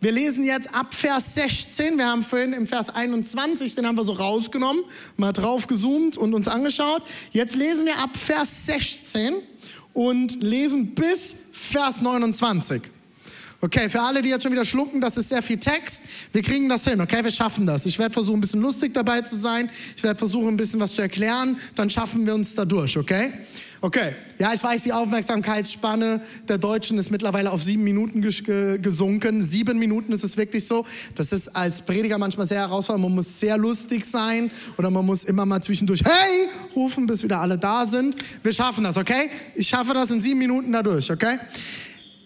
Wir lesen jetzt ab Vers 16. Wir haben vorhin im Vers 21, den haben wir so rausgenommen, mal drauf gezoomt und uns angeschaut. Jetzt lesen wir ab Vers 16 und lesen bis Vers 29. Okay, für alle, die jetzt schon wieder schlucken, das ist sehr viel Text. Wir kriegen das hin, okay? Wir schaffen das. Ich werde versuchen, ein bisschen lustig dabei zu sein. Ich werde versuchen, ein bisschen was zu erklären. Dann schaffen wir uns da durch, okay? Okay, ja, ich weiß, die Aufmerksamkeitsspanne der Deutschen ist mittlerweile auf sieben Minuten gesunken. Sieben Minuten ist es wirklich so. Das ist als Prediger manchmal sehr herausfordernd. Man muss sehr lustig sein oder man muss immer mal zwischendurch Hey rufen, bis wieder alle da sind. Wir schaffen das, okay? Ich schaffe das in sieben Minuten dadurch, okay?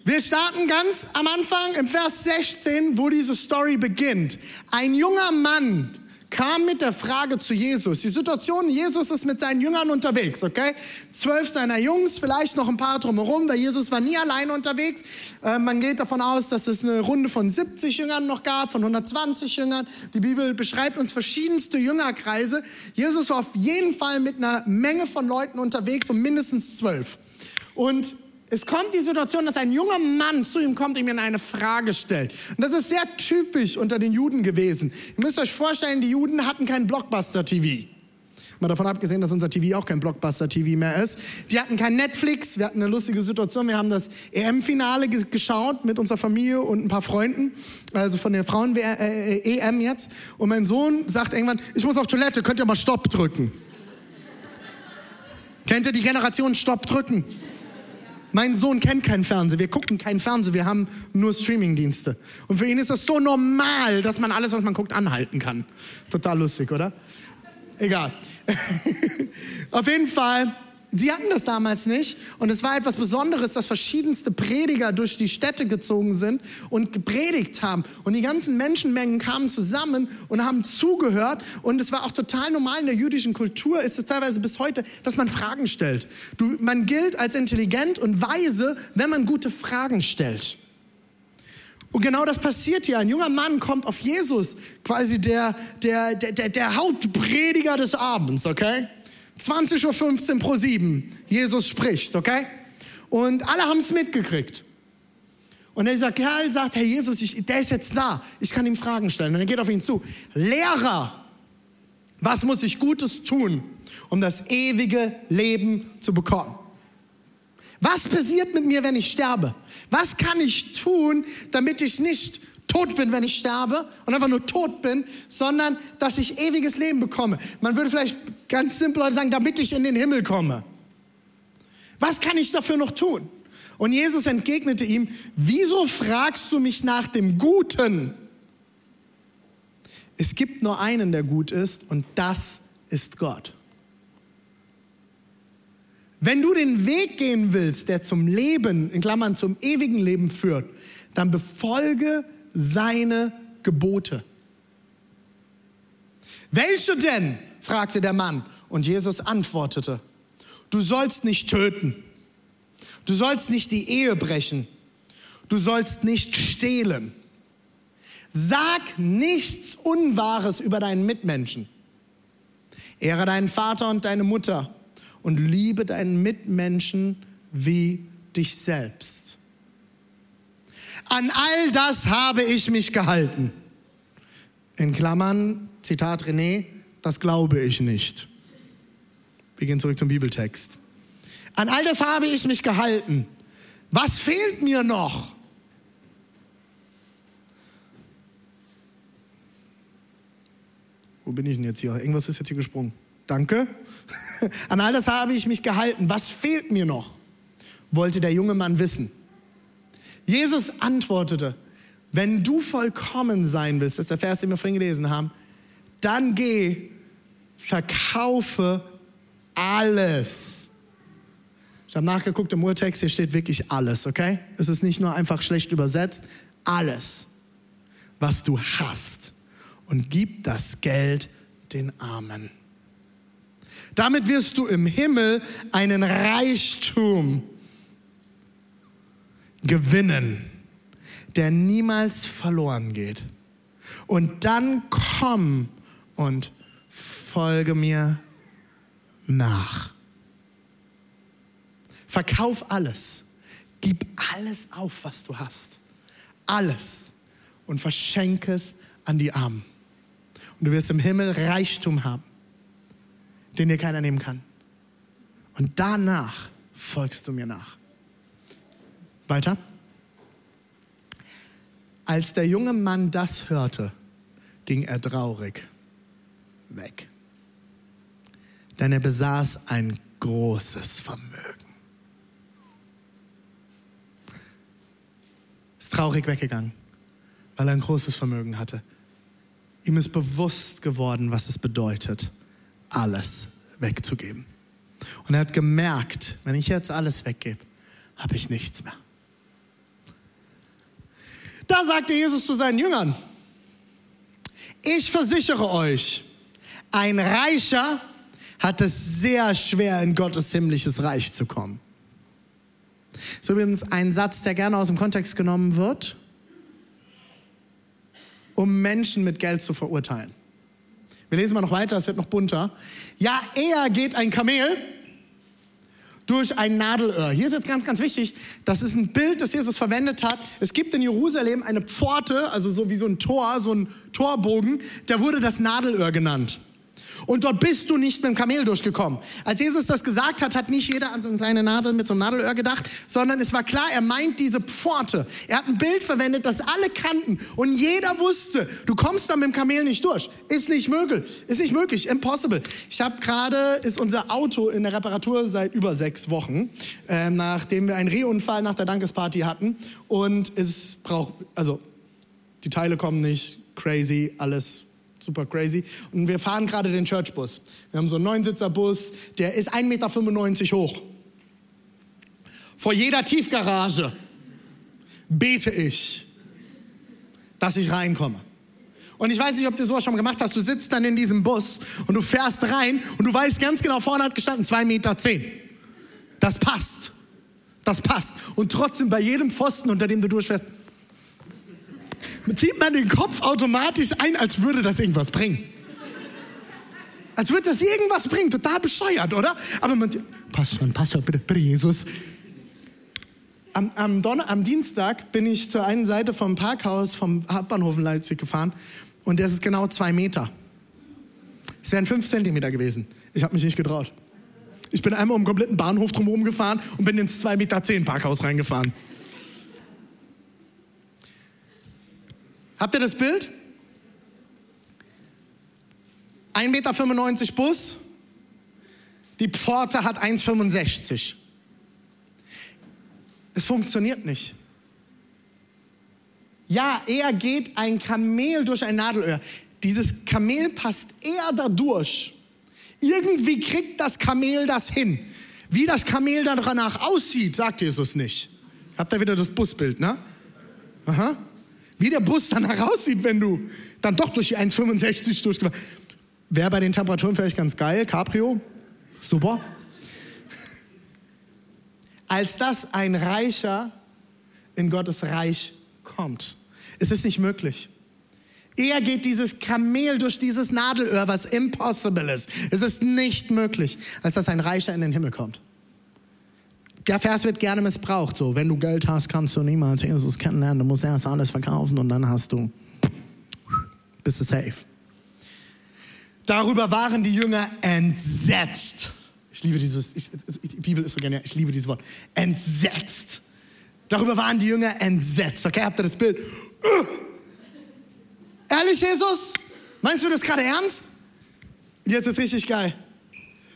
Wir starten ganz am Anfang im Vers 16, wo diese Story beginnt. Ein junger Mann kam mit der Frage zu Jesus. Die Situation, Jesus ist mit seinen Jüngern unterwegs, okay? Zwölf seiner Jungs, vielleicht noch ein paar drumherum, weil Jesus war nie alleine unterwegs. Äh, man geht davon aus, dass es eine Runde von 70 Jüngern noch gab, von 120 Jüngern. Die Bibel beschreibt uns verschiedenste Jüngerkreise. Jesus war auf jeden Fall mit einer Menge von Leuten unterwegs, um mindestens zwölf. Und es kommt die Situation, dass ein junger Mann zu ihm kommt und ihm eine Frage stellt. Und das ist sehr typisch unter den Juden gewesen. Ihr müsst euch vorstellen, die Juden hatten kein Blockbuster-TV. Mal davon abgesehen, dass unser TV auch kein Blockbuster-TV mehr ist. Die hatten kein Netflix. Wir hatten eine lustige Situation. Wir haben das EM-Finale geschaut mit unserer Familie und ein paar Freunden. Also von der Frauen-EM äh, jetzt. Und mein Sohn sagt irgendwann, ich muss auf Toilette, könnt ihr mal Stopp drücken? Kennt ihr die Generation Stopp drücken? Mein Sohn kennt keinen Fernseher, wir gucken keinen Fernseher, wir haben nur Streamingdienste. Und für ihn ist das so normal, dass man alles, was man guckt, anhalten kann. Total lustig, oder? Egal. Auf jeden Fall Sie hatten das damals nicht und es war etwas Besonderes, dass verschiedenste Prediger durch die Städte gezogen sind und gepredigt haben. Und die ganzen Menschenmengen kamen zusammen und haben zugehört. Und es war auch total normal in der jüdischen Kultur, ist es teilweise bis heute, dass man Fragen stellt. Du, man gilt als intelligent und weise, wenn man gute Fragen stellt. Und genau das passiert hier. Ein junger Mann kommt auf Jesus, quasi der, der, der, der Hauptprediger des Abends, okay? 20.15 Uhr pro 7. Jesus spricht, okay? Und alle haben es mitgekriegt. Und dieser Kerl sagt, Herr Jesus, ich, der ist jetzt da. Ich kann ihm Fragen stellen. Und er geht auf ihn zu. Lehrer, was muss ich Gutes tun, um das ewige Leben zu bekommen? Was passiert mit mir, wenn ich sterbe? Was kann ich tun, damit ich nicht tot bin, wenn ich sterbe und einfach nur tot bin, sondern dass ich ewiges Leben bekomme. Man würde vielleicht ganz simpel sagen, damit ich in den Himmel komme. Was kann ich dafür noch tun? Und Jesus entgegnete ihm, wieso fragst du mich nach dem Guten? Es gibt nur einen, der gut ist, und das ist Gott. Wenn du den Weg gehen willst, der zum Leben, in Klammern zum ewigen Leben führt, dann befolge seine Gebote. Welche denn? fragte der Mann. Und Jesus antwortete, du sollst nicht töten. Du sollst nicht die Ehe brechen. Du sollst nicht stehlen. Sag nichts Unwahres über deinen Mitmenschen. Ehre deinen Vater und deine Mutter und liebe deinen Mitmenschen wie dich selbst. An all das habe ich mich gehalten. In Klammern, Zitat René, das glaube ich nicht. Wir gehen zurück zum Bibeltext. An all das habe ich mich gehalten. Was fehlt mir noch? Wo bin ich denn jetzt hier? Irgendwas ist jetzt hier gesprungen. Danke. An all das habe ich mich gehalten. Was fehlt mir noch? Wollte der junge Mann wissen. Jesus antwortete, wenn du vollkommen sein willst, das ist der Vers, den wir vorhin gelesen haben, dann geh, verkaufe alles. Ich habe nachgeguckt im Urtext, hier steht wirklich alles, okay? Es ist nicht nur einfach schlecht übersetzt, alles, was du hast und gib das Geld den Armen. Damit wirst du im Himmel einen Reichtum gewinnen, der niemals verloren geht. Und dann komm und folge mir nach. Verkauf alles. Gib alles auf, was du hast. Alles. Und verschenke es an die Armen. Und du wirst im Himmel Reichtum haben, den dir keiner nehmen kann. Und danach folgst du mir nach. Weiter. Als der junge Mann das hörte, ging er traurig weg. Denn er besaß ein großes Vermögen. Ist traurig weggegangen, weil er ein großes Vermögen hatte. Ihm ist bewusst geworden, was es bedeutet, alles wegzugeben. Und er hat gemerkt, wenn ich jetzt alles weggebe, habe ich nichts mehr. Da sagte Jesus zu seinen Jüngern, ich versichere euch, ein Reicher hat es sehr schwer, in Gottes himmlisches Reich zu kommen. Das ist übrigens ein Satz, der gerne aus dem Kontext genommen wird, um Menschen mit Geld zu verurteilen. Wir lesen mal noch weiter, es wird noch bunter. Ja, eher geht ein Kamel durch ein Nadelöhr. Hier ist jetzt ganz, ganz wichtig, das ist ein Bild, das Jesus verwendet hat. Es gibt in Jerusalem eine Pforte, also so wie so ein Tor, so ein Torbogen, der wurde das Nadelöhr genannt. Und dort bist du nicht mit dem Kamel durchgekommen. Als Jesus das gesagt hat, hat nicht jeder an so eine kleine Nadel mit so einem Nadelöhr gedacht, sondern es war klar, er meint diese Pforte. Er hat ein Bild verwendet, das alle kannten und jeder wusste, du kommst da mit dem Kamel nicht durch. Ist nicht möglich. Ist nicht möglich. Impossible. Ich habe gerade, ist unser Auto in der Reparatur seit über sechs Wochen, äh, nachdem wir einen Rehunfall nach der Dankesparty hatten und es braucht, also die Teile kommen nicht, crazy, alles super crazy. Und wir fahren gerade den Churchbus. Wir haben so einen Neunsitzerbus, der ist 1,95 Meter hoch. Vor jeder Tiefgarage bete ich, dass ich reinkomme. Und ich weiß nicht, ob du sowas schon gemacht hast. Du sitzt dann in diesem Bus und du fährst rein und du weißt ganz genau, vorne hat gestanden 2,10 Meter. Das passt. Das passt. Und trotzdem bei jedem Pfosten, unter dem du durchfährst, zieht man den Kopf automatisch ein, als würde das irgendwas bringen. Als würde das irgendwas bringen, total bescheuert, oder? Aber man, pass schon, pass schon, bitte, bitte, Jesus. Am, am, Donner, am Dienstag bin ich zur einen Seite vom Parkhaus vom Hauptbahnhof in Leipzig gefahren und das ist genau zwei Meter. Es wären fünf Zentimeter gewesen. Ich habe mich nicht getraut. Ich bin einmal um den kompletten Bahnhof drumherum gefahren und bin ins 2,10 Meter Parkhaus reingefahren. Habt ihr das Bild? 1,95 Meter Bus, die Pforte hat 1,65. Es funktioniert nicht. Ja, eher geht ein Kamel durch ein Nadelöhr. Dieses Kamel passt eher da durch. Irgendwie kriegt das Kamel das hin. Wie das Kamel danach aussieht, sagt Jesus nicht. Habt ihr wieder das Busbild, ne? Aha. Wie der Bus dann heraussieht, wenn du dann doch durch die 1,65 durchgefahren Wäre bei den Temperaturen vielleicht ganz geil. Cabrio, super. Als dass ein Reicher in Gottes Reich kommt. Es ist nicht möglich. Eher geht dieses Kamel durch dieses Nadelöhr, was impossible ist. Es ist nicht möglich, als dass ein Reicher in den Himmel kommt. Der Vers wird gerne missbraucht. So, wenn du Geld hast, kannst du niemals Jesus kennenlernen. Du musst erst alles verkaufen und dann hast du, bist du safe. Darüber waren die Jünger entsetzt. Ich liebe dieses, ich, die Bibel ist so genial, ich liebe dieses Wort. Entsetzt. Darüber waren die Jünger entsetzt. Okay, habt ihr das Bild? Ehrlich, Jesus? Meinst du das gerade ernst? Jetzt ist richtig geil.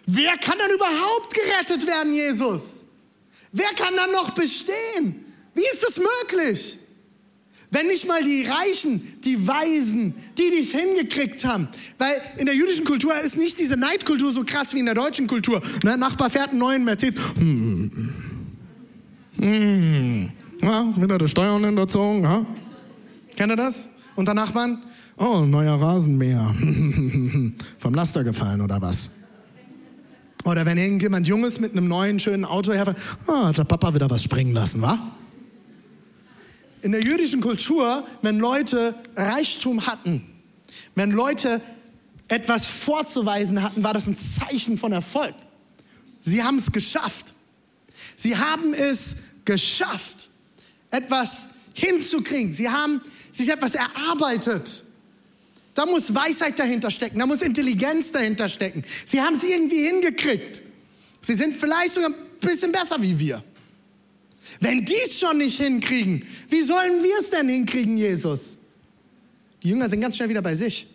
Wer kann denn überhaupt gerettet werden, Jesus? Wer kann dann noch bestehen? Wie ist es möglich? Wenn nicht mal die Reichen, die Weisen, die dies hingekriegt haben. Weil in der jüdischen Kultur ist nicht diese Neidkultur so krass wie in der deutschen Kultur. Ne? Nachbar fährt einen neuen Mercedes. Hm. Hm. Ja, wieder die Steuern hinterzogen. Ja? Kennt ihr das? Und der Nachbarn, oh, neuer Rasenmäher. Vom Laster gefallen oder was? Oder wenn irgendjemand Junges mit einem neuen, schönen Auto herfährt, ah, hat der Papa wieder was springen lassen, wa? In der jüdischen Kultur, wenn Leute Reichtum hatten, wenn Leute etwas vorzuweisen hatten, war das ein Zeichen von Erfolg. Sie haben es geschafft. Sie haben es geschafft, etwas hinzukriegen. Sie haben sich etwas erarbeitet. Da muss Weisheit dahinter stecken, da muss Intelligenz dahinter stecken. Sie haben es irgendwie hingekriegt. Sie sind vielleicht sogar ein bisschen besser wie wir. Wenn die es schon nicht hinkriegen, wie sollen wir es denn hinkriegen, Jesus? Die Jünger sind ganz schnell wieder bei sich.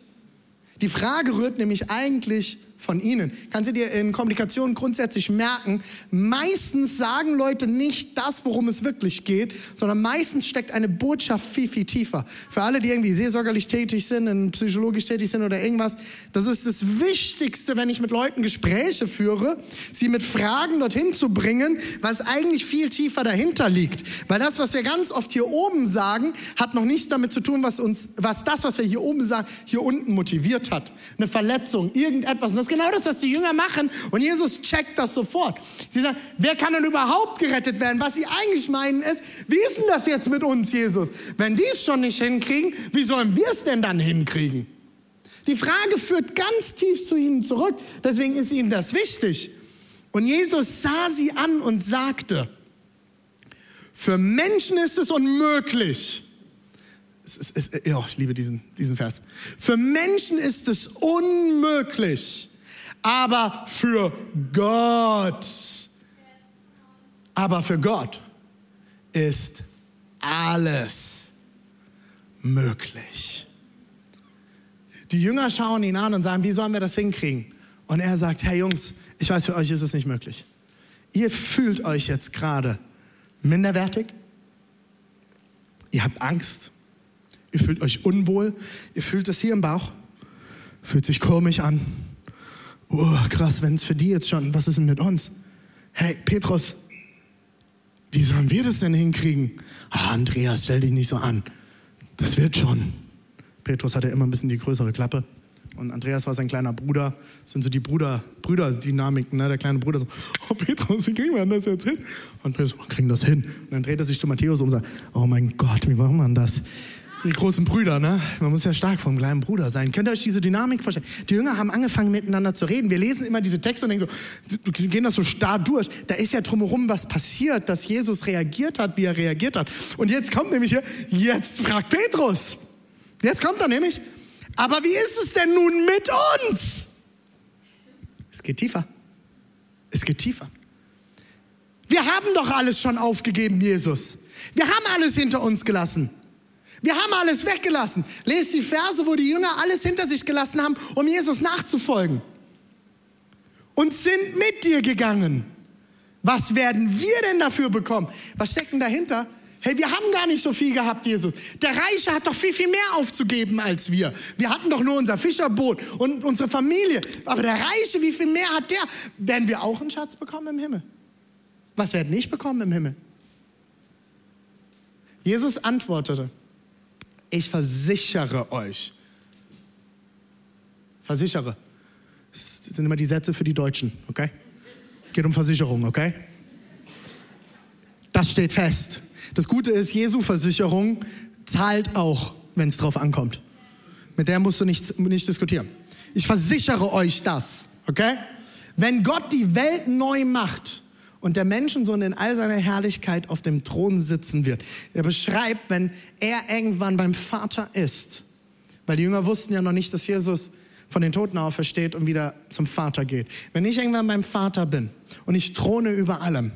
Die Frage rührt nämlich eigentlich von ihnen. Kannst du dir in Kommunikation grundsätzlich merken, meistens sagen Leute nicht das, worum es wirklich geht, sondern meistens steckt eine Botschaft viel, viel tiefer. Für alle, die irgendwie seelsorgerlich tätig sind, psychologisch tätig sind oder irgendwas, das ist das Wichtigste, wenn ich mit Leuten Gespräche führe, sie mit Fragen dorthin zu bringen, was eigentlich viel tiefer dahinter liegt. Weil das, was wir ganz oft hier oben sagen, hat noch nichts damit zu tun, was uns, was das, was wir hier oben sagen, hier unten motiviert hat. Eine Verletzung, irgendetwas. Und das genau das, was die Jünger machen. Und Jesus checkt das sofort. Sie sagen, wer kann denn überhaupt gerettet werden? Was sie eigentlich meinen ist, wie ist denn das jetzt mit uns, Jesus? Wenn die es schon nicht hinkriegen, wie sollen wir es denn dann hinkriegen? Die Frage führt ganz tief zu ihnen zurück. Deswegen ist ihnen das wichtig. Und Jesus sah sie an und sagte, für Menschen ist es unmöglich. Es ist, es, oh, ich liebe diesen, diesen Vers. Für Menschen ist es unmöglich, aber für Gott, aber für Gott ist alles möglich. Die Jünger schauen ihn an und sagen, wie sollen wir das hinkriegen? Und er sagt, hey Jungs, ich weiß, für euch ist es nicht möglich. Ihr fühlt euch jetzt gerade minderwertig. Ihr habt Angst. Ihr fühlt euch unwohl. Ihr fühlt es hier im Bauch. Fühlt sich komisch an oh, krass, wenn es für die jetzt schon, was ist denn mit uns? Hey, Petrus, wie sollen wir das denn hinkriegen? Ah, Andreas, stell dich nicht so an. Das wird schon. Petrus hatte immer ein bisschen die größere Klappe. Und Andreas war sein kleiner Bruder. Das sind so die Bruder, Brüderdynamiken, ne? Der kleine Bruder so, oh Petrus, wie kriegen wir das jetzt hin? Und Petrus, wir kriegen das hin. Und dann dreht er sich zu Matthäus um und sagt, oh mein Gott, wie machen wir das? Die großen Brüder, ne? Man muss ja stark vom kleinen Bruder sein. Könnt ihr euch diese Dynamik vorstellen? Die Jünger haben angefangen miteinander zu reden. Wir lesen immer diese Texte und denken so, gehen das so starr durch. Da ist ja drumherum was passiert, dass Jesus reagiert hat, wie er reagiert hat. Und jetzt kommt nämlich hier, jetzt fragt Petrus. Jetzt kommt er nämlich, aber wie ist es denn nun mit uns? Es geht tiefer. Es geht tiefer. Wir haben doch alles schon aufgegeben, Jesus. Wir haben alles hinter uns gelassen. Wir haben alles weggelassen. Lest die Verse, wo die Jünger alles hinter sich gelassen haben, um Jesus nachzufolgen. Und sind mit dir gegangen. Was werden wir denn dafür bekommen? Was steckt denn dahinter? Hey, wir haben gar nicht so viel gehabt, Jesus. Der Reiche hat doch viel, viel mehr aufzugeben als wir. Wir hatten doch nur unser Fischerboot und unsere Familie. Aber der Reiche, wie viel mehr hat der? Werden wir auch einen Schatz bekommen im Himmel? Was werden nicht bekommen im Himmel? Jesus antwortete, ich versichere euch. Versichere. Das sind immer die Sätze für die Deutschen, okay? Geht um Versicherung, okay? Das steht fest. Das Gute ist, Jesu Versicherung zahlt auch, wenn es drauf ankommt. Mit der musst du nicht, nicht diskutieren. Ich versichere euch das, okay? Wenn Gott die Welt neu macht, und der Menschensohn in all seiner Herrlichkeit auf dem Thron sitzen wird. Er beschreibt, wenn er irgendwann beim Vater ist, weil die Jünger wussten ja noch nicht, dass Jesus von den Toten aufersteht und wieder zum Vater geht. Wenn ich irgendwann beim Vater bin und ich throne über allem,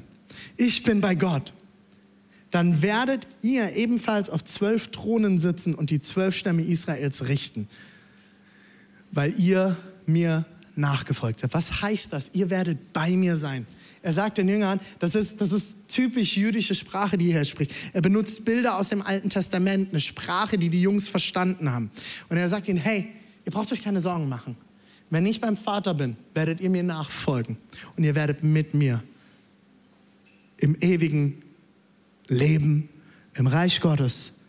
ich bin bei Gott, dann werdet ihr ebenfalls auf zwölf Thronen sitzen und die zwölf Stämme Israels richten, weil ihr mir nachgefolgt seid. Was heißt das? Ihr werdet bei mir sein. Er sagt den Jüngern, das ist, das ist typisch jüdische Sprache, die er spricht. Er benutzt Bilder aus dem Alten Testament, eine Sprache, die die Jungs verstanden haben. Und er sagt ihnen, hey, ihr braucht euch keine Sorgen machen. Wenn ich beim Vater bin, werdet ihr mir nachfolgen und ihr werdet mit mir im ewigen Leben, im Reich Gottes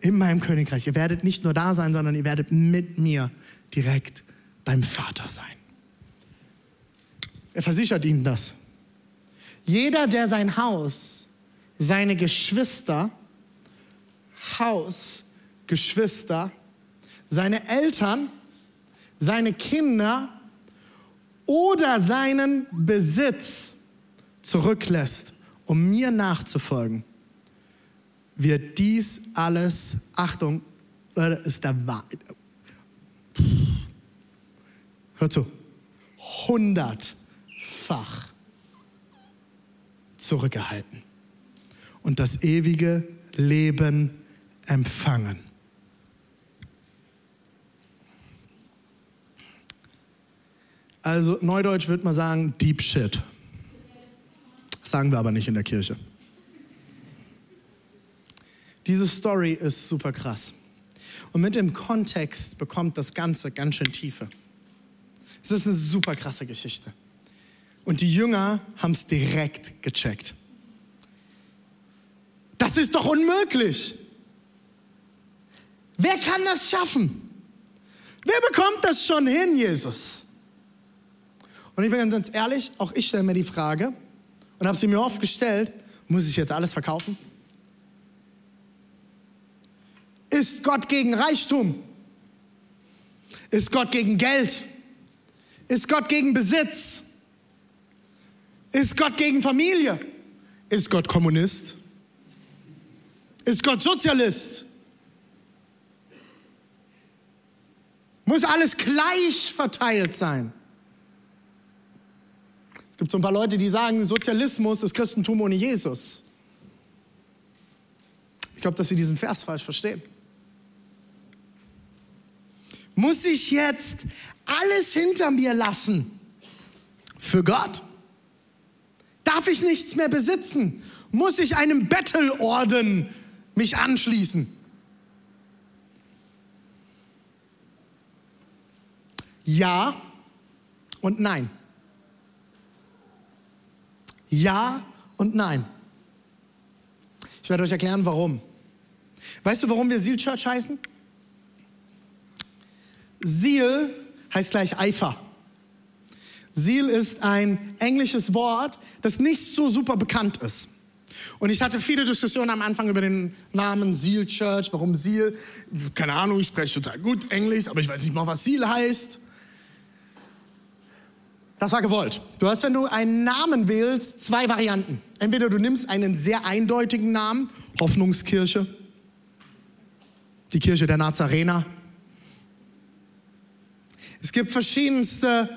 in meinem Königreich. Ihr werdet nicht nur da sein, sondern ihr werdet mit mir direkt beim Vater sein. Er versichert ihnen das. Jeder, der sein Haus, seine Geschwister, Haus, Geschwister, seine Eltern, seine Kinder oder seinen Besitz zurücklässt, um mir nachzufolgen, wird dies alles, Achtung, ist der Wahrheit. Hör zu, hundertfach zurückgehalten und das ewige Leben empfangen. Also neudeutsch würde man sagen, Deep Shit. sagen wir aber nicht in der Kirche. Diese Story ist super krass. Und mit dem Kontext bekommt das Ganze ganz schön Tiefe. Es ist eine super krasse Geschichte. Und die Jünger haben es direkt gecheckt. Das ist doch unmöglich. Wer kann das schaffen? Wer bekommt das schon hin, Jesus? Und ich bin ganz ehrlich, auch ich stelle mir die Frage und habe sie mir oft gestellt, muss ich jetzt alles verkaufen? Ist Gott gegen Reichtum? Ist Gott gegen Geld? Ist Gott gegen Besitz? Ist Gott gegen Familie? Ist Gott Kommunist? Ist Gott Sozialist? Muss alles gleich verteilt sein? Es gibt so ein paar Leute, die sagen, Sozialismus ist Christentum ohne Jesus. Ich glaube, dass sie diesen Vers falsch verstehen. Muss ich jetzt alles hinter mir lassen für Gott? Darf ich nichts mehr besitzen? Muss ich einem Bettelorden mich anschließen? Ja und nein. Ja und nein. Ich werde euch erklären, warum. Weißt du, warum wir Seal Church heißen? Seal heißt gleich Eifer. Seal ist ein englisches Wort, das nicht so super bekannt ist. Und ich hatte viele Diskussionen am Anfang über den Namen Seal Church. Warum Seal? Keine Ahnung, ich spreche total gut Englisch, aber ich weiß nicht mal, was Seal heißt. Das war gewollt. Du hast, wenn du einen Namen wählst, zwei Varianten. Entweder du nimmst einen sehr eindeutigen Namen, Hoffnungskirche, die Kirche der Nazarener. Es gibt verschiedenste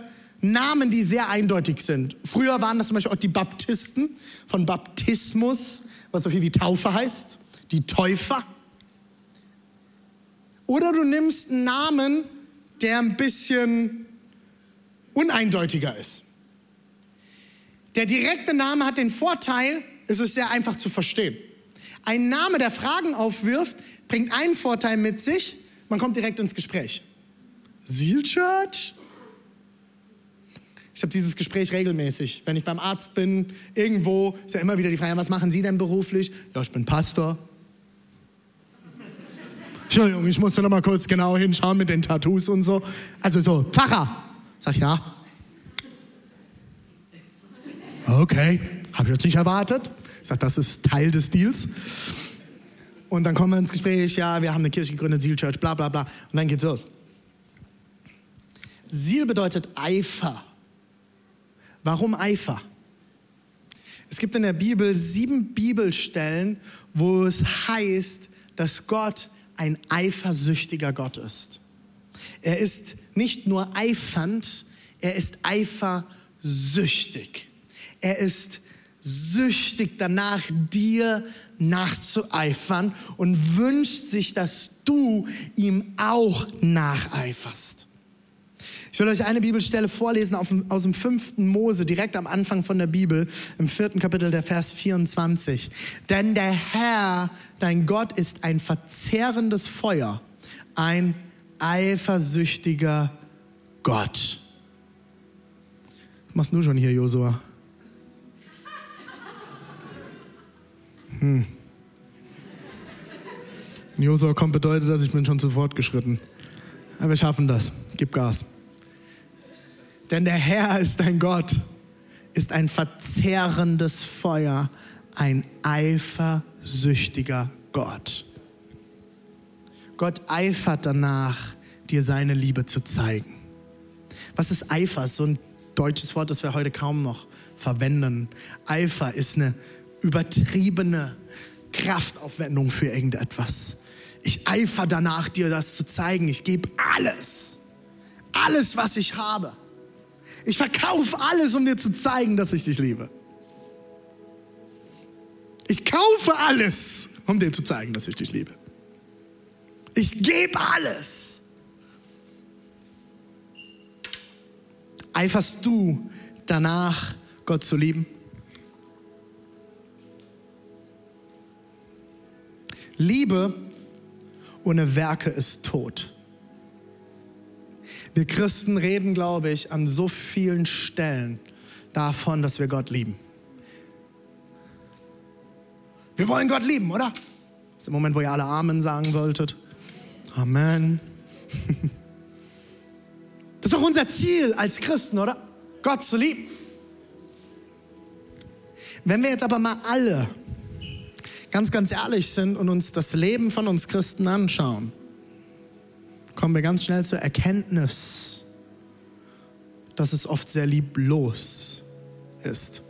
Namen, die sehr eindeutig sind. Früher waren das zum Beispiel auch die Baptisten von Baptismus, was so viel wie Taufe heißt, die Täufer. Oder du nimmst einen Namen, der ein bisschen uneindeutiger ist. Der direkte Name hat den Vorteil, es ist sehr einfach zu verstehen. Ein Name, der Fragen aufwirft, bringt einen Vorteil mit sich, man kommt direkt ins Gespräch. Seal Church? Ich habe dieses Gespräch regelmäßig. Wenn ich beim Arzt bin, irgendwo, ist ja immer wieder die Frage, was machen Sie denn beruflich? Ja, ich bin Pastor. Entschuldigung, ich musste noch mal kurz genau hinschauen mit den Tattoos und so. Also so, Pfarrer. Sag ja. Okay, habe ich jetzt nicht erwartet. Ich sag, das ist Teil des Deals. Und dann kommen wir ins Gespräch, ja, wir haben eine Kirche gegründet, Seal Church, bla bla bla. Und dann geht's los. Seal bedeutet Eifer. Warum Eifer? Es gibt in der Bibel sieben Bibelstellen, wo es heißt, dass Gott ein eifersüchtiger Gott ist. Er ist nicht nur eifernd, er ist eifersüchtig. Er ist süchtig danach, dir nachzueifern und wünscht sich, dass du ihm auch nacheiferst. Will euch eine Bibelstelle vorlesen aus dem fünften Mose, direkt am Anfang von der Bibel, im vierten Kapitel der Vers 24. Denn der Herr, dein Gott, ist ein verzehrendes Feuer, ein eifersüchtiger Gott. Was machst du schon hier, Josua? Hm. Josua kommt bedeutet das, ich bin schon zu fortgeschritten. Aber wir schaffen das. Gib Gas. Denn der Herr ist dein Gott, ist ein verzehrendes Feuer, ein eifersüchtiger Gott. Gott eifert danach, dir seine Liebe zu zeigen. Was ist Eifer? So ein deutsches Wort, das wir heute kaum noch verwenden. Eifer ist eine übertriebene Kraftaufwendung für irgendetwas. Ich eifer danach, dir das zu zeigen. Ich gebe alles. Alles, was ich habe. Ich verkaufe alles, um dir zu zeigen, dass ich dich liebe. Ich kaufe alles, um dir zu zeigen, dass ich dich liebe. Ich gebe alles. Eiferst du danach, Gott zu lieben? Liebe ohne Werke ist tot. Wir Christen reden, glaube ich, an so vielen Stellen davon, dass wir Gott lieben. Wir wollen Gott lieben, oder? Das ist der Moment, wo ihr alle Amen sagen wolltet. Amen. Das ist doch unser Ziel als Christen, oder? Gott zu lieben. Wenn wir jetzt aber mal alle ganz, ganz ehrlich sind und uns das Leben von uns Christen anschauen, kommen wir ganz schnell zur Erkenntnis, dass es oft sehr lieblos ist.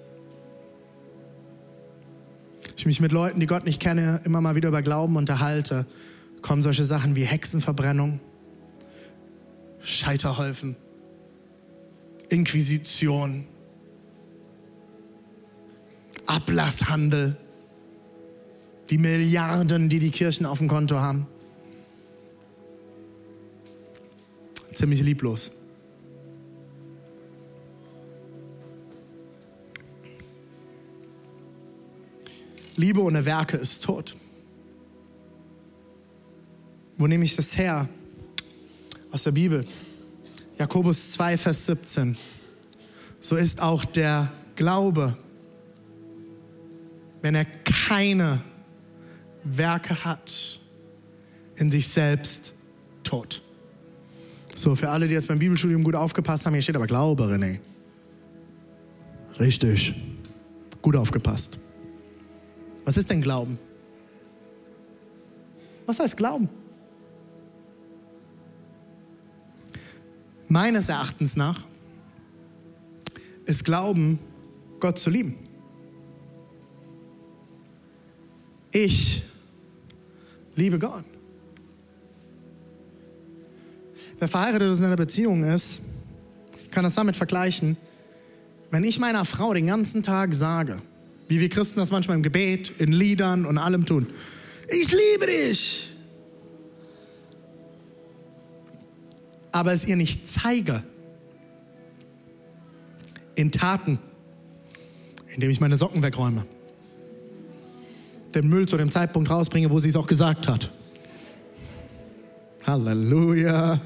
Ich mich mit Leuten, die Gott nicht kenne, immer mal wieder über Glauben unterhalte, kommen solche Sachen wie Hexenverbrennung, Scheiterhäufen, Inquisition, Ablasshandel, die Milliarden, die die Kirchen auf dem Konto haben. Ziemlich lieblos. Liebe ohne Werke ist tot. Wo nehme ich das her? Aus der Bibel. Jakobus 2, Vers 17. So ist auch der Glaube, wenn er keine Werke hat, in sich selbst tot. So, für alle, die jetzt beim Bibelstudium gut aufgepasst haben, hier steht aber Glaube, René. Richtig. Gut aufgepasst. Was ist denn Glauben? Was heißt Glauben? Meines Erachtens nach ist Glauben, Gott zu lieben. Ich liebe Gott. Wer verheiratet ist in einer Beziehung ist, kann das damit vergleichen, wenn ich meiner Frau den ganzen Tag sage, wie wir Christen das manchmal im Gebet, in Liedern und allem tun, ich liebe dich, aber es ihr nicht zeige, in Taten, indem ich meine Socken wegräume, den Müll zu dem Zeitpunkt rausbringe, wo sie es auch gesagt hat. Halleluja.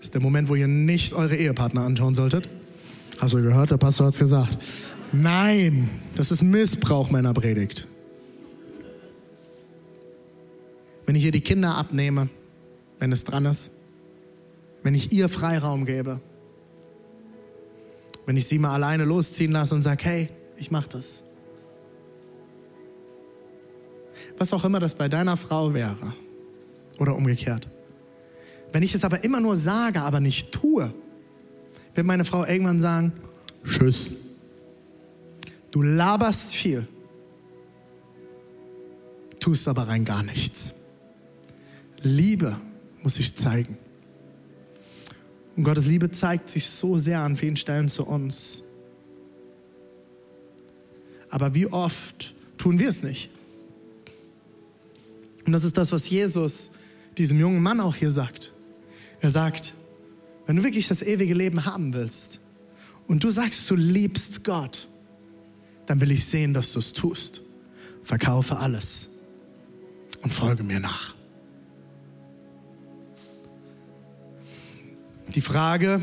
Ist der Moment, wo ihr nicht eure Ehepartner anschauen solltet. Hast du gehört? Der Pastor hat es gesagt. Nein, das ist Missbrauch meiner Predigt. Wenn ich ihr die Kinder abnehme, wenn es dran ist, wenn ich ihr Freiraum gebe, wenn ich sie mal alleine losziehen lasse und sage, hey, ich mach das. Was auch immer das bei deiner Frau wäre oder umgekehrt. Wenn ich es aber immer nur sage, aber nicht tue, wird meine Frau irgendwann sagen, tschüss. Du laberst viel, tust aber rein gar nichts. Liebe muss ich zeigen. Und Gottes Liebe zeigt sich so sehr an vielen Stellen zu uns. Aber wie oft tun wir es nicht? Und das ist das, was Jesus diesem jungen Mann auch hier sagt. Er sagt, wenn du wirklich das ewige Leben haben willst und du sagst, du liebst Gott, dann will ich sehen, dass du es tust. Verkaufe alles und folge mir nach. Die Frage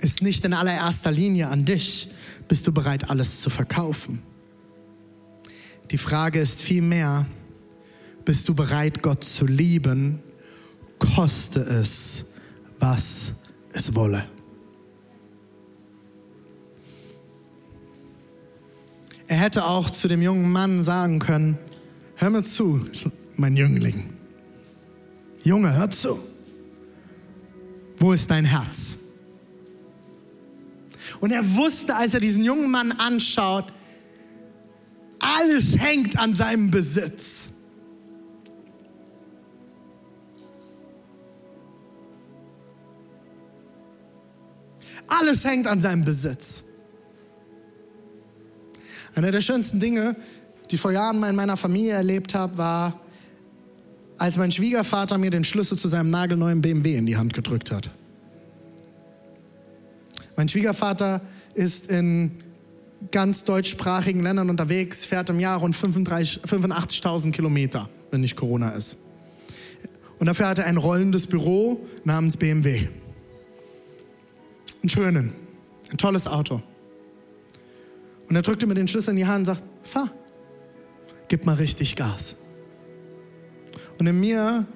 ist nicht in allererster Linie an dich, bist du bereit, alles zu verkaufen? Die Frage ist vielmehr, bist du bereit, Gott zu lieben, koste es, was es wolle. Er hätte auch zu dem jungen Mann sagen können, hör mir zu, mein Jüngling. Junge, hör zu. Wo ist dein Herz? Und er wusste, als er diesen jungen Mann anschaut, alles hängt an seinem Besitz. Alles hängt an seinem Besitz. Einer der schönsten Dinge, die ich vor Jahren mal in meiner Familie erlebt habe, war, als mein Schwiegervater mir den Schlüssel zu seinem nagelneuen BMW in die Hand gedrückt hat. Mein Schwiegervater ist in ganz deutschsprachigen Ländern unterwegs, fährt im Jahr rund 85.000 Kilometer, wenn nicht Corona ist. Und dafür hat er ein rollendes Büro namens BMW. Einen schönen, ein tolles Auto. Und er drückte mir den Schlüssel in die Hand und sagt, fahr, gib mal richtig Gas. Und in mir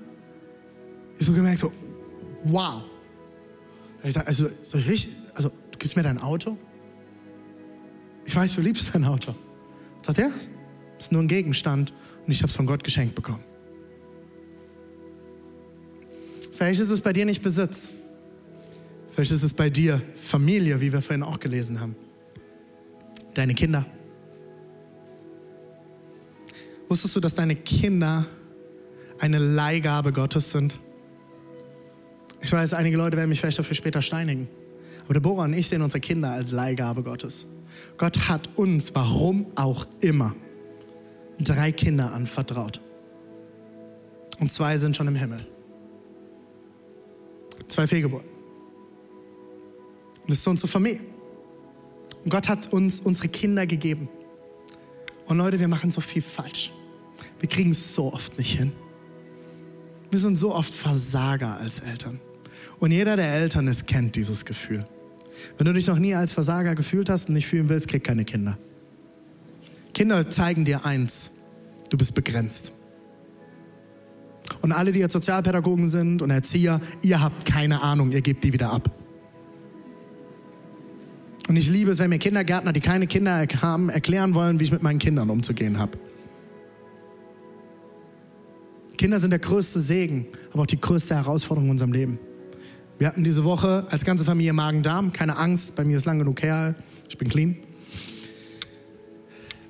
ist so gemerkt, so, wow. Ich sage, also, so richtig, also, du gibst mir dein Auto? Ich weiß, du liebst dein Auto. Sagt er, das ist nur ein Gegenstand und ich habe es von Gott geschenkt bekommen. Vielleicht ist es bei dir nicht Besitz. Vielleicht ist es bei dir Familie, wie wir vorhin auch gelesen haben. Deine Kinder. Wusstest du, dass deine Kinder eine Leihgabe Gottes sind? Ich weiß, einige Leute werden mich vielleicht dafür später steinigen. Aber Deborah und ich sehen unsere Kinder als Leihgabe Gottes. Gott hat uns, warum auch immer, drei Kinder anvertraut. Und zwei sind schon im Himmel. Zwei Fehlgeburten. Und das ist unsere Familie. Und Gott hat uns unsere Kinder gegeben. Und Leute, wir machen so viel falsch. Wir kriegen es so oft nicht hin. Wir sind so oft Versager als Eltern. Und jeder, der Eltern ist, kennt dieses Gefühl. Wenn du dich noch nie als Versager gefühlt hast und nicht fühlen willst, krieg keine Kinder. Kinder zeigen dir eins, du bist begrenzt. Und alle, die jetzt Sozialpädagogen sind und Erzieher, ihr habt keine Ahnung, ihr gebt die wieder ab. Und ich liebe es, wenn mir Kindergärtner, die keine Kinder haben, erklären wollen, wie ich mit meinen Kindern umzugehen habe. Kinder sind der größte Segen, aber auch die größte Herausforderung in unserem Leben. Wir hatten diese Woche als ganze Familie Magen-Darm. Keine Angst, bei mir ist lang genug her. Ich bin clean.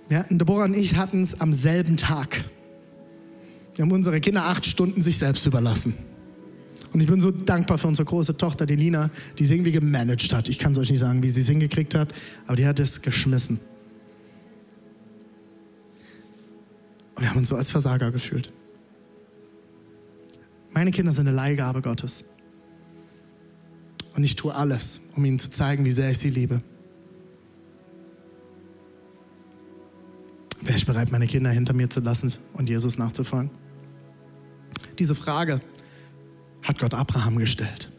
Wir hatten, Deborah und ich hatten es am selben Tag. Wir haben unsere Kinder acht Stunden sich selbst überlassen. Und ich bin so dankbar für unsere große Tochter, die Lina, die es irgendwie gemanagt hat. Ich kann es euch nicht sagen, wie sie es hingekriegt hat, aber die hat es geschmissen. Und wir haben uns so als Versager gefühlt. Meine Kinder sind eine Leihgabe Gottes. Und ich tue alles, um ihnen zu zeigen, wie sehr ich sie liebe. Wäre ich bereit, meine Kinder hinter mir zu lassen und Jesus nachzufolgen? Diese Frage hat Gott Abraham gestellt.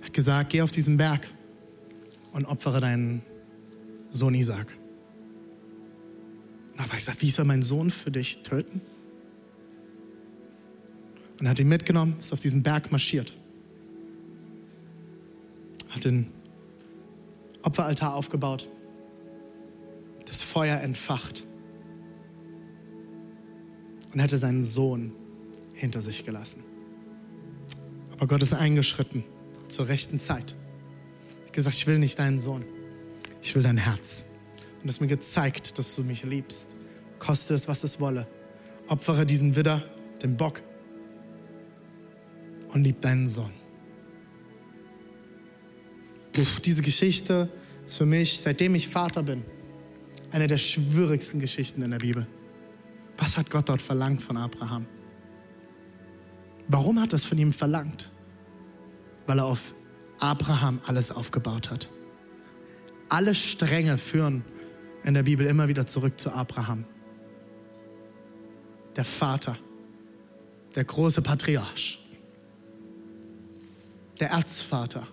Er hat gesagt, geh auf diesen Berg und opfere deinen Sohn Isaac. Aber ich sage, wie soll mein Sohn für dich töten? Und er hat ihn mitgenommen, ist auf diesen Berg marschiert hat den Opferaltar aufgebaut, das Feuer entfacht und hätte seinen Sohn hinter sich gelassen. Aber Gott ist eingeschritten zur rechten Zeit. Er hat gesagt, ich will nicht deinen Sohn, ich will dein Herz. Und es mir gezeigt, dass du mich liebst. Koste es, was es wolle. Opfere diesen Widder, den Bock und lieb deinen Sohn diese Geschichte ist für mich, seitdem ich Vater bin, eine der schwierigsten Geschichten in der Bibel. Was hat Gott dort verlangt von Abraham? Warum hat es von ihm verlangt? Weil er auf Abraham alles aufgebaut hat. Alle Stränge führen in der Bibel immer wieder zurück zu Abraham. Der Vater, der große Patriarch, der Erzvater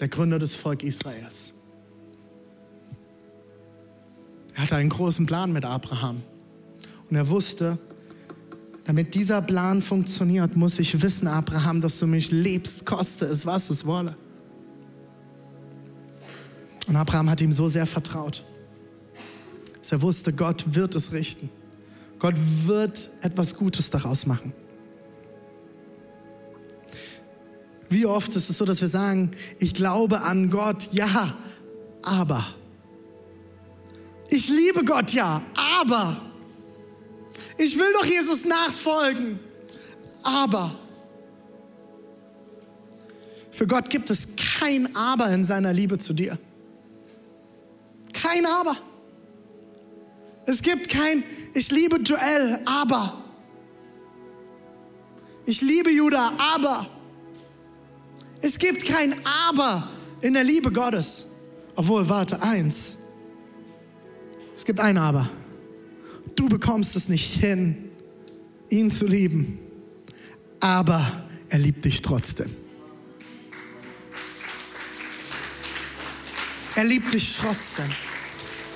der Gründer des Volk Israels. Er hatte einen großen Plan mit Abraham. Und er wusste, damit dieser Plan funktioniert, muss ich wissen, Abraham, dass du mich liebst, koste es, was es wolle. Und Abraham hat ihm so sehr vertraut, dass er wusste, Gott wird es richten. Gott wird etwas Gutes daraus machen. Wie oft ist es so, dass wir sagen, ich glaube an Gott, ja, aber. Ich liebe Gott, ja, aber. Ich will doch Jesus nachfolgen, aber. Für Gott gibt es kein Aber in seiner Liebe zu dir. Kein Aber. Es gibt kein, ich liebe Joel, aber. Ich liebe Judah, aber. Es gibt kein Aber in der Liebe Gottes. Obwohl, warte, eins. Es gibt ein Aber. Du bekommst es nicht hin, ihn zu lieben. Aber er liebt dich trotzdem. Er liebt dich trotzdem.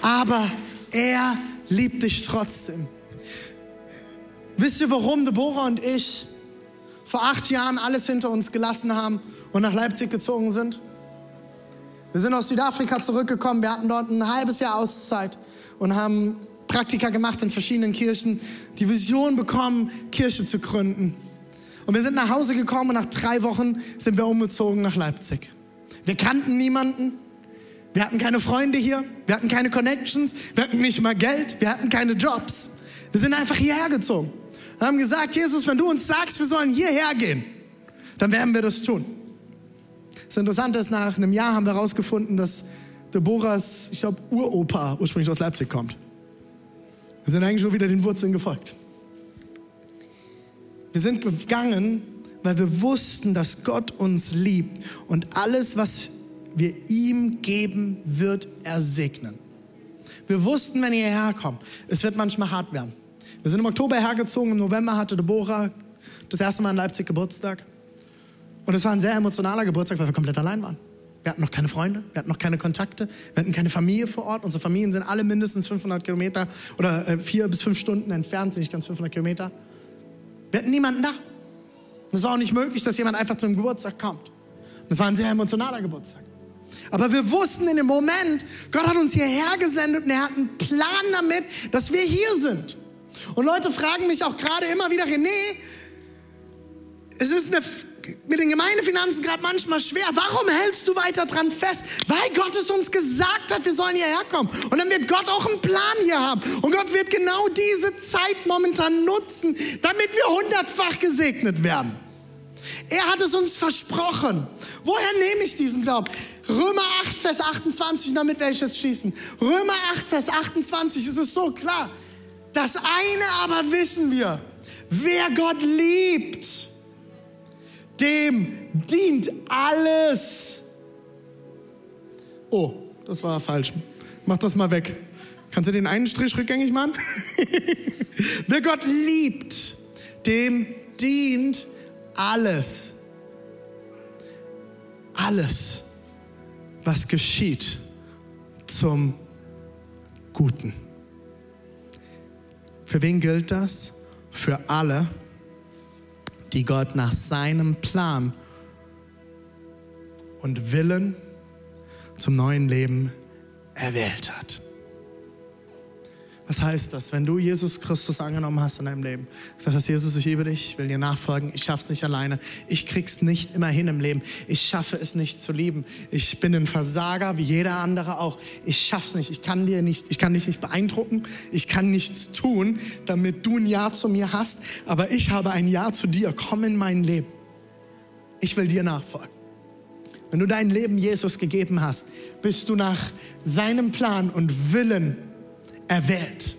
Aber er liebt dich trotzdem. Wisst ihr, warum Deborah und ich vor acht Jahren alles hinter uns gelassen haben und nach Leipzig gezogen sind? Wir sind aus Südafrika zurückgekommen. Wir hatten dort ein halbes Jahr Auszeit und haben Praktika gemacht in verschiedenen Kirchen, die Vision bekommen, Kirche zu gründen. Und wir sind nach Hause gekommen und nach drei Wochen sind wir umgezogen nach Leipzig. Wir kannten niemanden. Wir hatten keine Freunde hier, wir hatten keine Connections, wir hatten nicht mal Geld, wir hatten keine Jobs. Wir sind einfach hierher gezogen. Wir haben gesagt, Jesus, wenn du uns sagst, wir sollen hierher gehen, dann werden wir das tun. Das Interessante ist, nach einem Jahr haben wir herausgefunden, dass Deborahs, ich glaube, Uropa ursprünglich aus Leipzig kommt. Wir sind eigentlich schon wieder den Wurzeln gefolgt. Wir sind gegangen, weil wir wussten, dass Gott uns liebt und alles, was wir ihm geben, wird er segnen. Wir wussten, wenn ihr herkommt, es wird manchmal hart werden. Wir sind im Oktober hergezogen, im November hatte Deborah das erste Mal in Leipzig Geburtstag. Und es war ein sehr emotionaler Geburtstag, weil wir komplett allein waren. Wir hatten noch keine Freunde, wir hatten noch keine Kontakte, wir hatten keine Familie vor Ort. Unsere Familien sind alle mindestens 500 Kilometer oder äh, vier bis fünf Stunden entfernt, sind nicht ganz 500 Kilometer. Wir hatten niemanden da. Es war auch nicht möglich, dass jemand einfach zum Geburtstag kommt. Und es war ein sehr emotionaler Geburtstag. Aber wir wussten in dem Moment, Gott hat uns hierher gesendet und er hat einen Plan damit, dass wir hier sind. Und Leute fragen mich auch gerade immer wieder, René, es ist eine, mit den Gemeindefinanzen gerade manchmal schwer. Warum hältst du weiter dran fest? Weil Gott es uns gesagt hat, wir sollen hierher kommen. Und dann wird Gott auch einen Plan hier haben. Und Gott wird genau diese Zeit momentan nutzen, damit wir hundertfach gesegnet werden. Er hat es uns versprochen. Woher nehme ich diesen Glauben? Römer 8, Vers 28, damit werde ich jetzt schließen. Römer 8, Vers 28, es ist so klar. Das eine aber wissen wir, wer Gott liebt, dem dient alles. Oh, das war falsch. Mach das mal weg. Kannst du den einen Strich rückgängig machen? wer Gott liebt, dem dient alles. Alles was geschieht zum Guten. Für wen gilt das? Für alle, die Gott nach seinem Plan und Willen zum neuen Leben erwählt hat. Was heißt das, wenn du Jesus Christus angenommen hast in deinem Leben? Sag das, Jesus, ich liebe dich, ich will dir nachfolgen, ich schaff's nicht alleine, ich krieg's nicht immer hin im Leben, ich schaffe es nicht zu lieben, ich bin ein Versager wie jeder andere auch, ich schaff's nicht, ich kann dir nicht, ich kann dich nicht beeindrucken, ich kann nichts tun, damit du ein Ja zu mir hast, aber ich habe ein Ja zu dir, komm in mein Leben. Ich will dir nachfolgen. Wenn du dein Leben Jesus gegeben hast, bist du nach seinem Plan und Willen erwählt.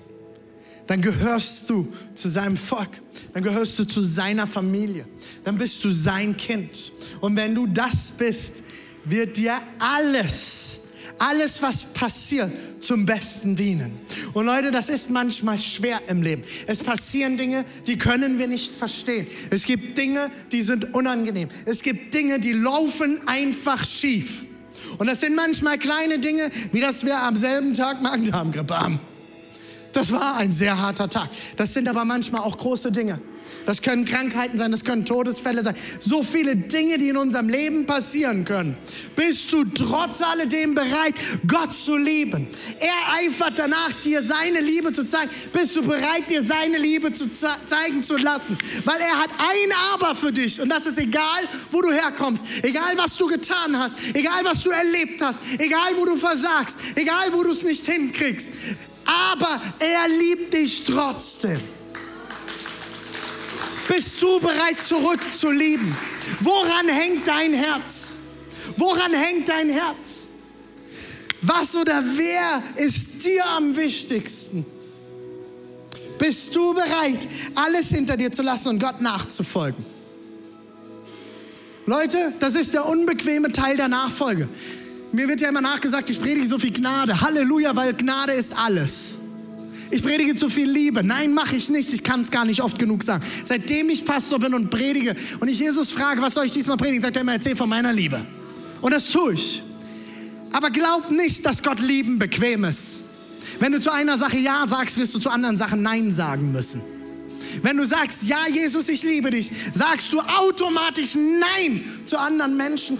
Dann gehörst du zu seinem Volk. Dann gehörst du zu seiner Familie. Dann bist du sein Kind. Und wenn du das bist, wird dir alles, alles, was passiert, zum Besten dienen. Und Leute, das ist manchmal schwer im Leben. Es passieren Dinge, die können wir nicht verstehen. Es gibt Dinge, die sind unangenehm. Es gibt Dinge, die laufen einfach schief. Und das sind manchmal kleine Dinge, wie dass wir am selben Tag Magen-Darm-Grippe haben. Das war ein sehr harter Tag. Das sind aber manchmal auch große Dinge. Das können Krankheiten sein, das können Todesfälle sein. So viele Dinge, die in unserem Leben passieren können. Bist du trotz alledem bereit, Gott zu lieben? Er eifert danach, dir seine Liebe zu zeigen. Bist du bereit, dir seine Liebe zu ze zeigen zu lassen? Weil er hat ein Aber für dich. Und das ist egal, wo du herkommst. Egal, was du getan hast. Egal, was du erlebt hast. Egal, wo du versagst. Egal, wo du es nicht hinkriegst aber er liebt dich trotzdem. Bist du bereit zurückzulieben? Woran hängt dein Herz? Woran hängt dein Herz? Was oder wer ist dir am wichtigsten? Bist du bereit, alles hinter dir zu lassen und Gott nachzufolgen? Leute, das ist der unbequeme Teil der Nachfolge. Mir wird ja immer nachgesagt, ich predige so viel Gnade. Halleluja, weil Gnade ist alles. Ich predige zu viel Liebe. Nein, mache ich nicht. Ich kann es gar nicht oft genug sagen. Seitdem ich Pastor bin und predige und ich Jesus frage, was soll ich diesmal predigen, sagt er immer, erzähl von meiner Liebe. Und das tue ich. Aber glaub nicht, dass Gott lieben bequem ist. Wenn du zu einer Sache Ja sagst, wirst du zu anderen Sachen Nein sagen müssen. Wenn du sagst, ja, Jesus, ich liebe dich, sagst du automatisch Nein zu anderen Menschen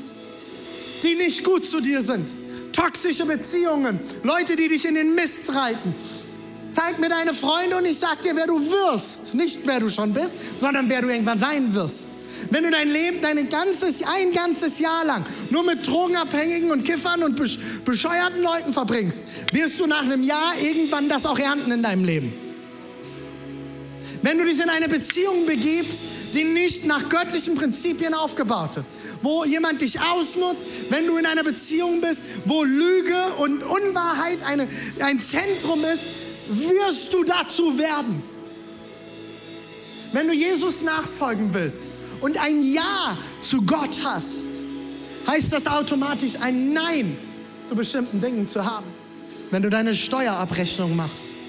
die nicht gut zu dir sind. Toxische Beziehungen, Leute, die dich in den Mist reiten. Zeig mir deine Freunde und ich sag dir, wer du wirst. Nicht wer du schon bist, sondern wer du irgendwann sein wirst. Wenn du dein Leben, dein ganzes, ein ganzes Jahr lang nur mit Drogenabhängigen und Kiffern und bescheuerten Leuten verbringst, wirst du nach einem Jahr irgendwann das auch ernten in deinem Leben. Wenn du dich in eine Beziehung begibst, die nicht nach göttlichen Prinzipien aufgebaut ist, wo jemand dich ausnutzt, wenn du in einer Beziehung bist, wo Lüge und Unwahrheit eine, ein Zentrum ist, wirst du dazu werden. Wenn du Jesus nachfolgen willst und ein Ja zu Gott hast, heißt das automatisch ein Nein zu bestimmten Dingen zu haben. Wenn du deine Steuerabrechnung machst,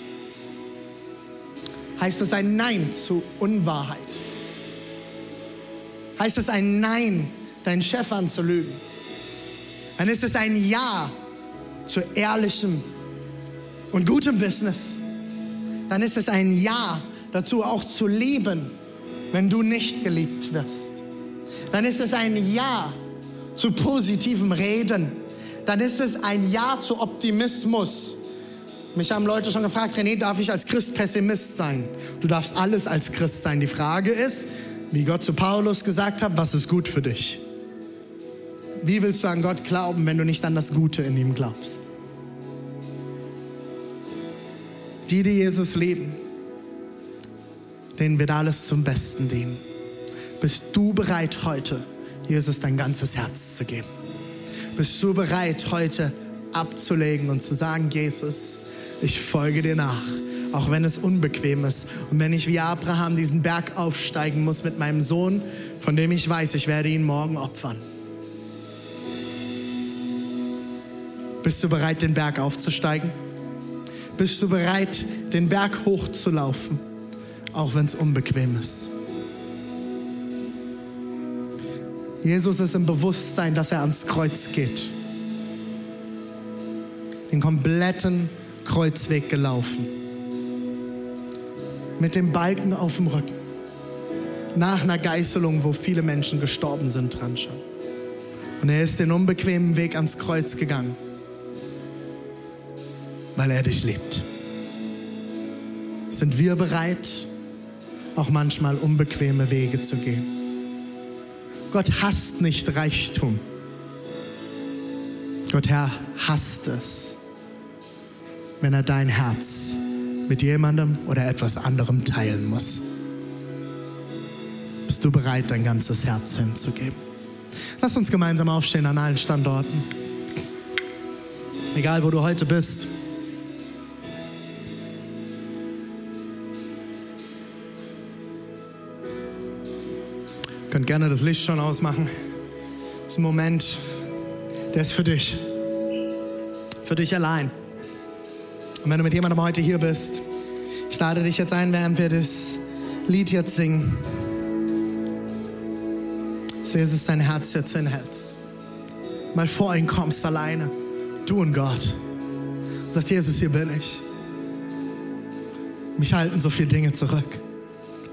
heißt das ein Nein zu Unwahrheit. Heißt es ein Nein deinen Chef anzulügen, dann ist es ein Ja zu ehrlichem und gutem Business. Dann ist es ein Ja dazu auch zu leben, wenn du nicht geliebt wirst. Dann ist es ein Ja zu positivem Reden. Dann ist es ein Ja zu Optimismus. Mich haben Leute schon gefragt, René, darf ich als Christ Pessimist sein? Du darfst alles als Christ sein. Die Frage ist, wie Gott zu Paulus gesagt hat, was ist gut für dich? Wie willst du an Gott glauben, wenn du nicht an das Gute in ihm glaubst? Die, die Jesus lieben, denen wird alles zum Besten dienen. Bist du bereit heute, Jesus dein ganzes Herz zu geben? Bist du bereit heute abzulegen und zu sagen, Jesus, ich folge dir nach, auch wenn es unbequem ist und wenn ich wie Abraham diesen Berg aufsteigen muss mit meinem Sohn, von dem ich weiß, ich werde ihn morgen opfern. Bist du bereit, den Berg aufzusteigen? Bist du bereit, den Berg hochzulaufen, auch wenn es unbequem ist? Jesus ist im Bewusstsein, dass er ans Kreuz geht. Den kompletten Kreuzweg gelaufen. Mit dem Balken auf dem Rücken. Nach einer Geißelung, wo viele Menschen gestorben sind dran schon. Und er ist den unbequemen Weg ans Kreuz gegangen weil er dich liebt. Sind wir bereit, auch manchmal unbequeme Wege zu gehen? Gott hasst nicht Reichtum. Gott Herr hasst es, wenn er dein Herz mit jemandem oder etwas anderem teilen muss. Bist du bereit, dein ganzes Herz hinzugeben? Lass uns gemeinsam aufstehen an allen Standorten. Egal, wo du heute bist. könnt gerne das Licht schon ausmachen. Das ist ein Moment, der ist für dich. Für dich allein. Und wenn du mit jemandem heute hier bist, ich lade dich jetzt ein, während wir das Lied jetzt singen, dass du Jesus dein Herz jetzt hinhältst. Mal vor ihn kommst alleine, du und Gott. Sagst, Jesus, hier bin ich. Mich halten so viele Dinge zurück.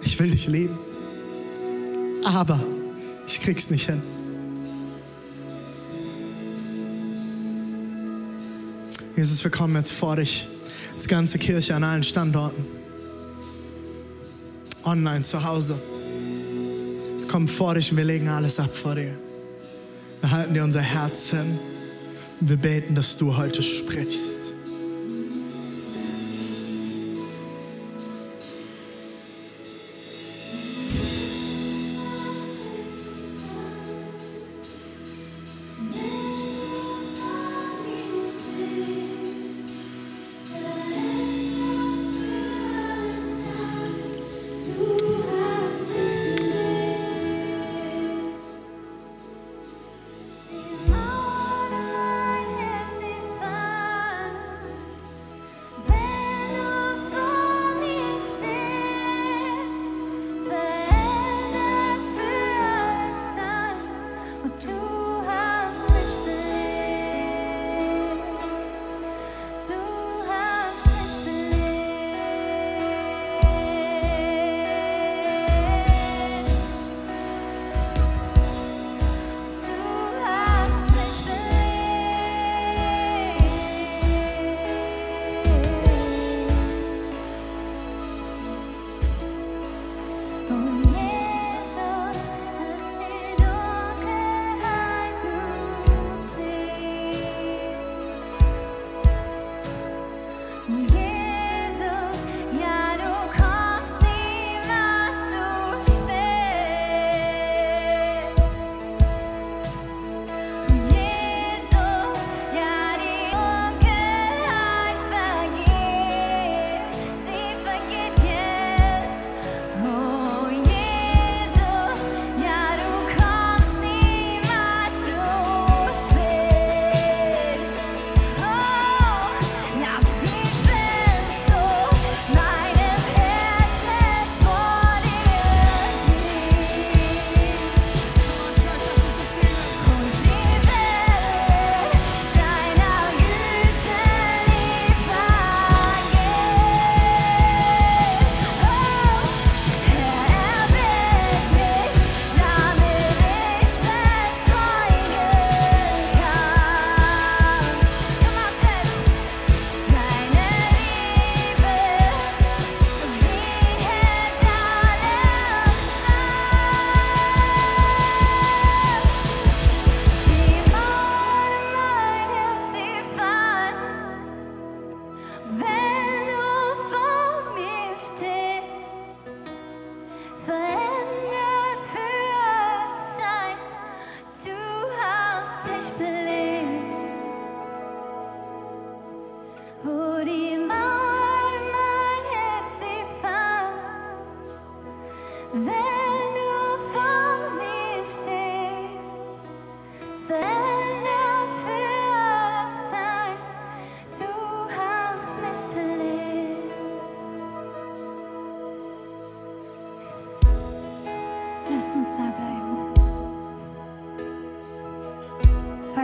Ich will dich lieben. Aber ich krieg's nicht hin. Jesus, wir kommen jetzt vor dich, als ganze Kirche an allen Standorten. Online, zu Hause. Wir kommen vor dich und wir legen alles ab vor dir. Wir halten dir unser Herz hin und wir beten, dass du heute sprichst.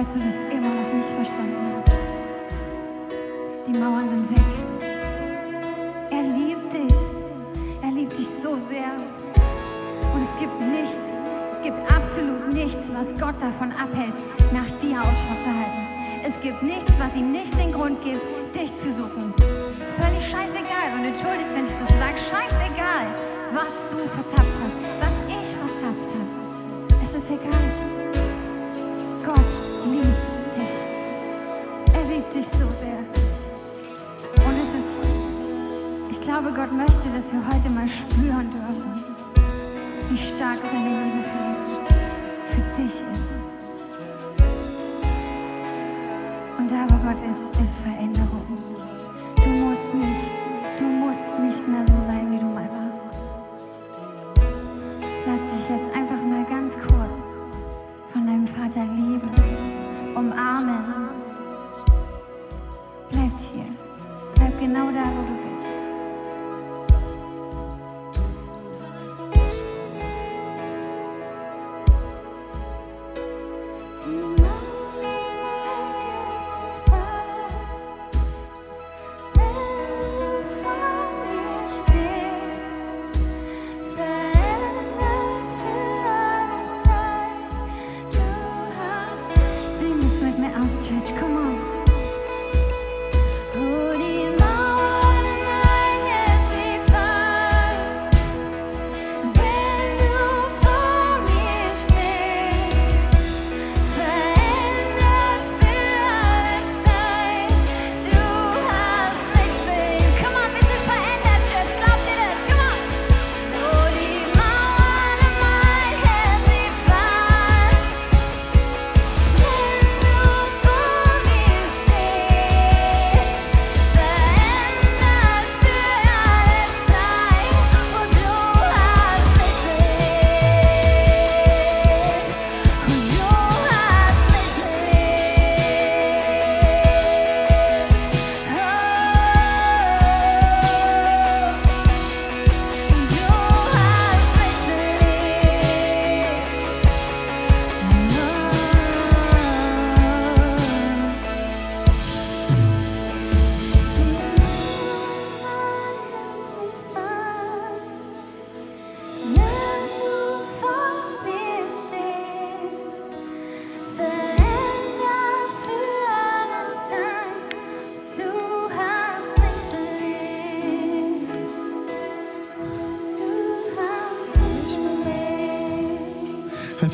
Falls du das immer noch nicht verstanden hast. Die Mauern sind weg. Er liebt dich. Er liebt dich so sehr. Und es gibt nichts, es gibt absolut nichts, was Gott davon abhält, nach dir Ausschau zu halten. Es gibt nichts, was ihm nicht den Grund gibt, dich zu suchen. Völlig scheißegal. Und entschuldigt, wenn ich das sage, scheißegal, was du verzapft hast, was ich verzapft habe. Es ist egal. Glaube, Gott möchte, dass wir heute mal spüren dürfen, wie stark seine Liebe für uns ist, für dich ist. Und da, wo Gott ist, ist Veränderung. Du musst nicht, du musst nicht mehr so sein, wie du mal warst. Lass dich jetzt einfach mal ganz kurz von deinem Vater lieben, umarmen. Bleib hier. Bleib genau da, wo du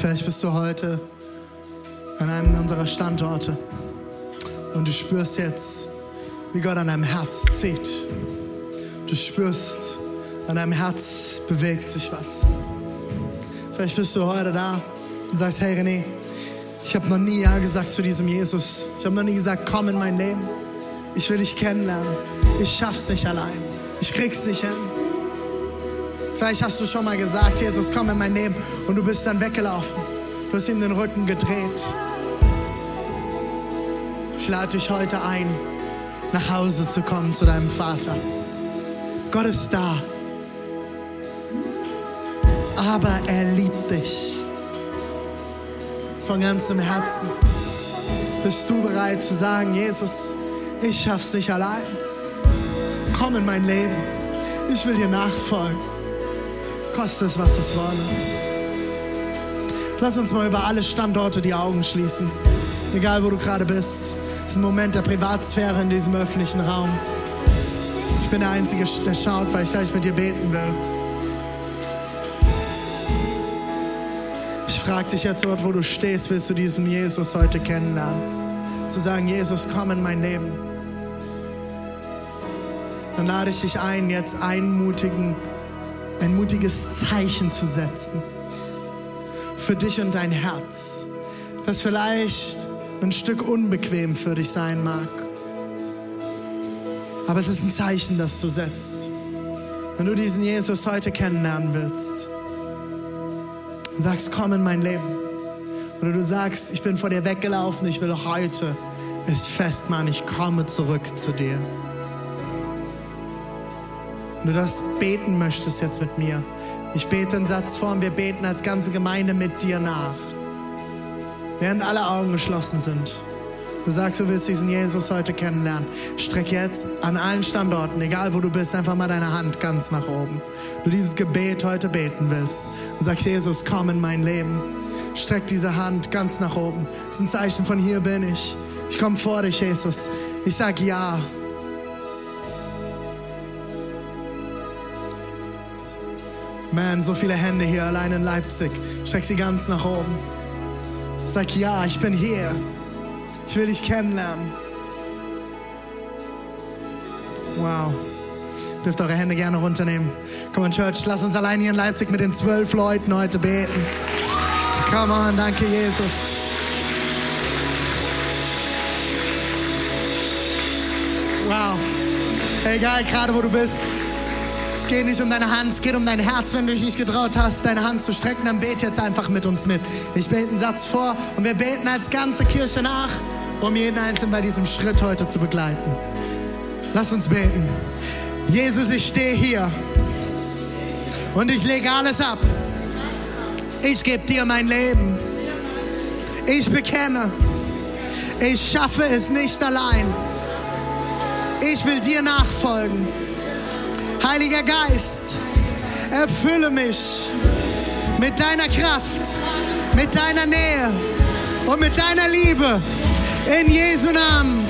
vielleicht bist du heute an einem unserer Standorte und du spürst jetzt, wie Gott an deinem Herz zieht. Du spürst, an deinem Herz bewegt sich was. Vielleicht bist du heute da und sagst, hey René, ich habe noch nie Ja gesagt zu diesem Jesus. Ich habe noch nie gesagt, komm in mein Leben. Ich will dich kennenlernen. Ich schaff's nicht allein. Ich krieg's nicht hin. Vielleicht hast du schon mal gesagt, Jesus, komm in mein Leben und du bist dann weggelaufen. Du hast ihm den Rücken gedreht. Ich lade dich heute ein, nach Hause zu kommen zu deinem Vater. Gott ist da. Aber er liebt dich. Von ganzem Herzen. Bist du bereit zu sagen, Jesus, ich schaff's nicht allein. Komm in mein Leben. Ich will dir nachfolgen. Koste es, was es wolle. Lass uns mal über alle Standorte die Augen schließen. Egal, wo du gerade bist. Es ist ein Moment der Privatsphäre in diesem öffentlichen Raum. Ich bin der Einzige, der schaut, weil ich gleich mit dir beten will. Ich frage dich jetzt dort, wo du stehst, willst du diesen Jesus heute kennenlernen? Zu sagen, Jesus, komm in mein Leben. Dann lade ich dich ein, jetzt einen mutigen, ein mutiges Zeichen zu setzen. Für dich und dein Herz. Das vielleicht ein Stück unbequem für dich sein mag. Aber es ist ein Zeichen, das du setzt. Wenn du diesen Jesus heute kennenlernen willst, sagst, komm in mein Leben. Oder du sagst, ich bin vor dir weggelaufen, ich will heute es festmachen, ich komme zurück zu dir. Wenn du das beten möchtest jetzt mit mir, ich bete einen Satz vor und wir beten als ganze Gemeinde mit dir nach. Während alle Augen geschlossen sind. Du sagst, du willst diesen Jesus heute kennenlernen. Streck jetzt an allen Standorten, egal wo du bist, einfach mal deine Hand ganz nach oben. Du dieses Gebet heute beten willst. Und sagst, Jesus, komm in mein Leben. Streck diese Hand ganz nach oben. Das ist ein Zeichen von hier bin ich. Ich komme vor dich, Jesus. Ich sag ja. Man, so viele Hände hier allein in Leipzig. Streck sie ganz nach oben. Sag ja, ich bin hier. Ich will dich kennenlernen. Wow. Dürft eure Hände gerne runternehmen. Come on, Church, lass uns allein hier in Leipzig mit den zwölf Leuten heute beten. Come on, danke, Jesus. Wow. Egal, gerade wo du bist. Es geht nicht um deine Hand, es geht um dein Herz. Wenn du dich nicht getraut hast, deine Hand zu strecken, dann bete jetzt einfach mit uns mit. Ich bete einen Satz vor und wir beten als ganze Kirche nach, um jeden Einzelnen bei diesem Schritt heute zu begleiten. Lass uns beten. Jesus, ich stehe hier und ich lege alles ab. Ich gebe dir mein Leben. Ich bekenne, ich schaffe es nicht allein. Ich will dir nachfolgen. Heiliger Geist, erfülle mich mit deiner Kraft, mit deiner Nähe und mit deiner Liebe. In Jesu Namen.